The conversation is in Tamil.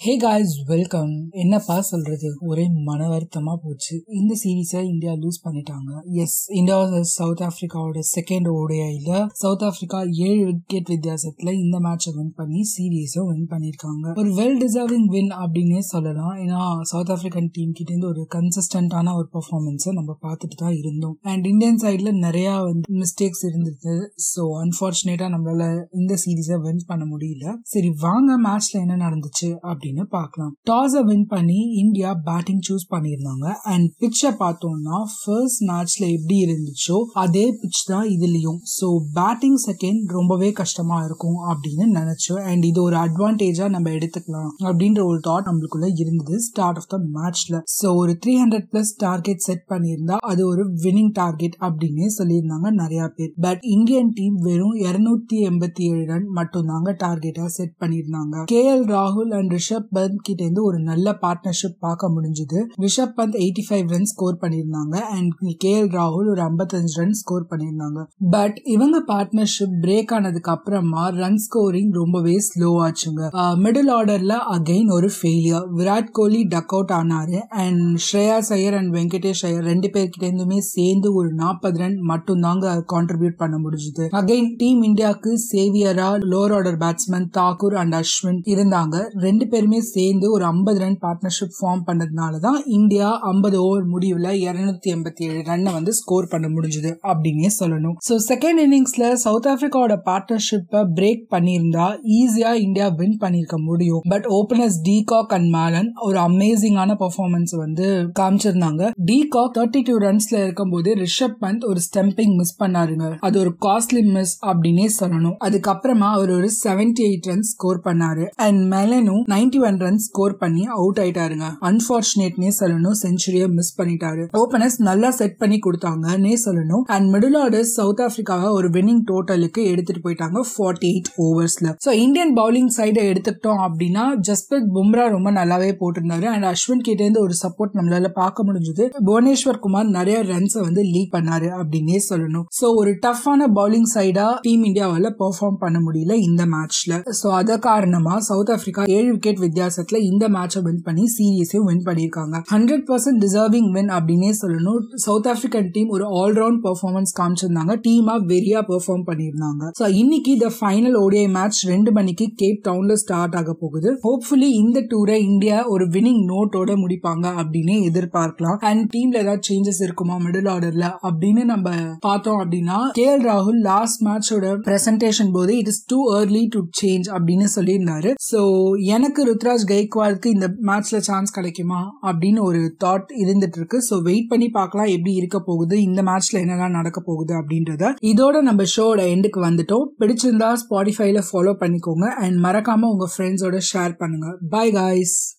ஹே காய்ஸ் வெல்கம் என்னப்பா சொல்றது? ஒரே மன வருத்தமா போச்சு. இந்த சீரீஸை இந்தியா லூஸ் பண்ணிட்டாங்க. எஸ் இந்தியா சவுத் ஆப்பிரிக்காவோட செகண்ட் ஓடையில சவுத் ஆப்பிரிக்கா ஏழு விக்கெட் வித்தியாசத்துல இந்த மேட்சை வின் பண்ணி சீரீஸை வின் பண்ணிருக்காங்க. ஒரு வெல் டிசர்விங் வின் அப்படின்னே சொல்லலாம். ஏன்னா சவுத் ஆப்பிரிக்கன் டீம் கிட்ட இருந்து ஒரு கன்சிஸ்டன்டான ஒரு பெர்ஃபார்மன்ஸை நம்ம பார்த்துட்டு தான் இருந்தோம். அண்ட் இந்தியன் சைட்ல நிறைய வந்து மிஸ்டேக்ஸ் இருந்தது. ஸோ அன்பார்ச்சுனேட்டா நம்மளால இந்த சீரீஸை வின் பண்ண முடியல. சரி வாங்க மேட்ச்ல என்ன நடந்துச்சு? அப்படி அப்படின்னு பார்க்கலாம். டாஸை வின் பண்ணி இந்தியா பேட்டிங் சூஸ் பண்ணியிருந்தாங்க. அண்ட் பிச்சை பார்த்தோம்னா ஃபர்ஸ்ட் மேட்ச்ல எப்படி இருந்துச்சோ அதே பிச் தான் இதுலயும். ஸோ பேட்டிங் செகண்ட் ரொம்பவே கஷ்டமா இருக்கும் அப்படின்னு நினைச்சோம். அண்ட் இது ஒரு அட்வான்டேஜா நம்ம எடுத்துக்கலாம் அப்படின்ற ஒரு தாட் நம்மளுக்குள்ள இருந்தது ஸ்டார்ட் ஆஃப் த மேட்ச்ல ஸோ ஒரு three hundred plus target set பண்ணியிருந்தா அது ஒரு வின்னிங் டார்கெட் அப்படின்னே சொல்லியிருந்தாங்க நிறைய பேர். பட் இந்தியன் டீம் வெறும் இருநூத்தி எண்பத்தி ஏழு ரன் மட்டும் தாங்க டார்கெட்டா செட் பண்ணியிருந்தாங்க. கே எல் ராகுல் அண்ட் ரிஷப் பந்த் கிட்ட இருந்து ஒரு நல்ல பார்ட்னர்ஷிப் பார்க்க முடிஞ்சது. Rishabh Pant eighty five run score பண்ணியிருந்தாங்க. அண்ட் கே எல் ராகுல் ஒரு ஐம்பத்தஞ்சு ரன் ஸ்கோர் பண்ணியிருந்தாங்க. பட் இவங்க பார்ட்னர்ஷிப் பிரேக் ஆனதுக்கு அப்புறமா ரன் ஸ்கோரிங் ரொம்பவே ஸ்லோ ஆச்சுங்க. மிடில் ஆர்டர்ல அகைன் ஒரு failure Virat Kohli duck out ஆனாரு. அண்ட் ஸ்ரேயா ஐயர் அண்ட் வெங்கடேஷ் ஐயர் ரெண்டு பேர்கிட்ட இருந்துமே சேர்ந்து ஒரு நாற்பது ரன் மட்டும் தாங்க கான்ட்ரிபியூட் பண்ண முடிஞ்சது. அகைன் டீம் இந்தியாவுக்கு சேவியரா lower order batsman Thakur and Ashwin இருந்தாங்க. ரெண்டு பேருமே சேர்ந்து ஒரு ஐம்பது ரன் பார்ட்னர்ஷிப் ஃபார்ம் பண்ணதுனால தான் இந்தியா ஐம்பது ஓவர் முடிவுல இருநூத்தி எண்பத்தி ஏழு ரன்னை வந்து ஸ்கோர் பண்ண முடிஞ்சது அப்படின்னே சொல்லணும். ஸோ செகண்ட் இன்னிங்ஸ்ல சவுத் ஆப்பிரிக்காவோட பார்ட்னர்ஷிப்பை பிரேக் பண்ணியிருந்தா ஈஸியா இந்தியா வின் பண்ணிருக்க முடியும். But openers de Kock and Malan ஒரு அமேசிங்கான பர்ஃபார்மன்ஸ் வந்து காமிச்சிருந்தாங்க. டீகாக் தேர்ட்டி டூ ரன்ஸ்ல இருக்கும்போது ரிஷப் பந்த் ஒரு ஸ்டம்பிங் மிஸ் பண்ணாருங்க. அது ஒரு காஸ்ட்லி மிஸ் அப்படின்னே சொல்லணும். அதுக்கப்புறமா அவர் ஒரு செவன்டி எயிட் ரன் ஸ்கோர் பண்ணாரு. அண்ட் மெலனும் நைன்டி ஒன் ரன் ஸ்கோர் பண்ணி அவுட் ஆயிட்டாருங்க. அன்பார்ச்சுனேட்னே சொல்லணும் செஞ்சுரியை மிஸ் பண்ணிட்டாரு. ஓபனர்ஸ் நல்லா செட் பண்ணி கொடுத்தாங்கன்னே சொல்லணும். அண்ட் மிடில் ஆர்டர்ஸ் சவுத் ஆப்பிரிக்காவை ஒரு வின்னிங் டோட்டலுக்கு எடுத்துட்டு போயிட்டாங்க ஃபார்ட்டி எயிட் ஓவர்ஸ்ல ஸோ இந்தியன் பவுலிங் சைடை எடுத்துக்கிட்டோம் அப்படின்னா ஜஸ்பிரத் பும்ரா ரொம்ப நல்லாவே போட்டிருந்தாரு. அண்ட் அஸ்வின் கிட்ட இருந்து ஒரு சப்போர்ட் நம்மளால பார்க்க முடிஞ்சது. புவனேஸ்வர் குமார் நிறைய ரன்ஸை வந்து லீக் பண்ணாரு அப்படின்னே சொல்லணும். ஸோ ஒரு டஃப்பான பவுலிங் சைடா டீம் இந்தியாவால பெர்ஃபார்ம் பண்ண முடியல இந்த மேட்ச்ல ஸோ அத காரணமா சவுத் ஆப்பிரிக்கா ஏழு விக்கெட் வித்தியாசத்துல இந்த மேட்சை வின் பண்ணி சீரியஸையும் வின் பண்ணியிருக்காங்க. ஹண்ட்ரட் பர்சன்ட் டிசர்விங் வின் அப்படின்னே சொல்லணும். சவுத் ஆப்பிரிக்கன் டீம் ஒரு ஆல்ரவுண்ட் பெர்ஃபார்மன்ஸ் காமிச்சிருந்தாங்க. டீமா வெரியா பெர்ஃபார்ம் பண்ணியிருந்தாங்க. ஸோ இன்னைக்கு த ஃபைனல் ஓடிஐ மேட்ச் ரெண்டு மணிக்கு கேப் டவுன்ல ஸ்டார்ட் ஆக போகுது. ஹோப்ஃபுல்லி இந்த டூரை இந்தியா ஒரு வின்னிங் நோட்டோட முடிப்பாங்க அப்படின்னு எதிர்பார்க்கலாம். அண்ட் டீம்ல ஏதாவது சேஞ்சஸ் இருக்குமா மிடில் ஆர்டர்ல அப்படின்னு நம்ம பார்த்தோம் அப்படின்னா கே எல் ராகுல் லாஸ்ட் மேட்சோட பிரசன்டேஷன் போது it is too early to change அப்படின்னு சொல்லியிருந்தாரு. ஸோ எனக்கு ருத்ராஜ் கைக்வாலுக்கு இந்த மேட்ச்ல சான்ஸ் கிடைக்குமா அப்படின்னு ஒரு தாட் இருந்துட்டு இருக்கு ஸோ வெயிட் பண்ணி பார்க்கலாம் எப்படி இருக்க போகுது இந்த மேட்ச்ல என்னெல்லாம் நடக்க போகுது அப்படின்றத. இதோட நம்ம ஷோட எண்டுக்கு வந்துட்டோம். பிடிச்சிருந்தா ஸ்பாடிஃபைல ஃபாலோ பண்ணிக்கோங்க அண்ட் மறக்காம உங்க ஃப்ரெண்ட்ஸோட ஷேர் பண்ணுங்க. Bye guys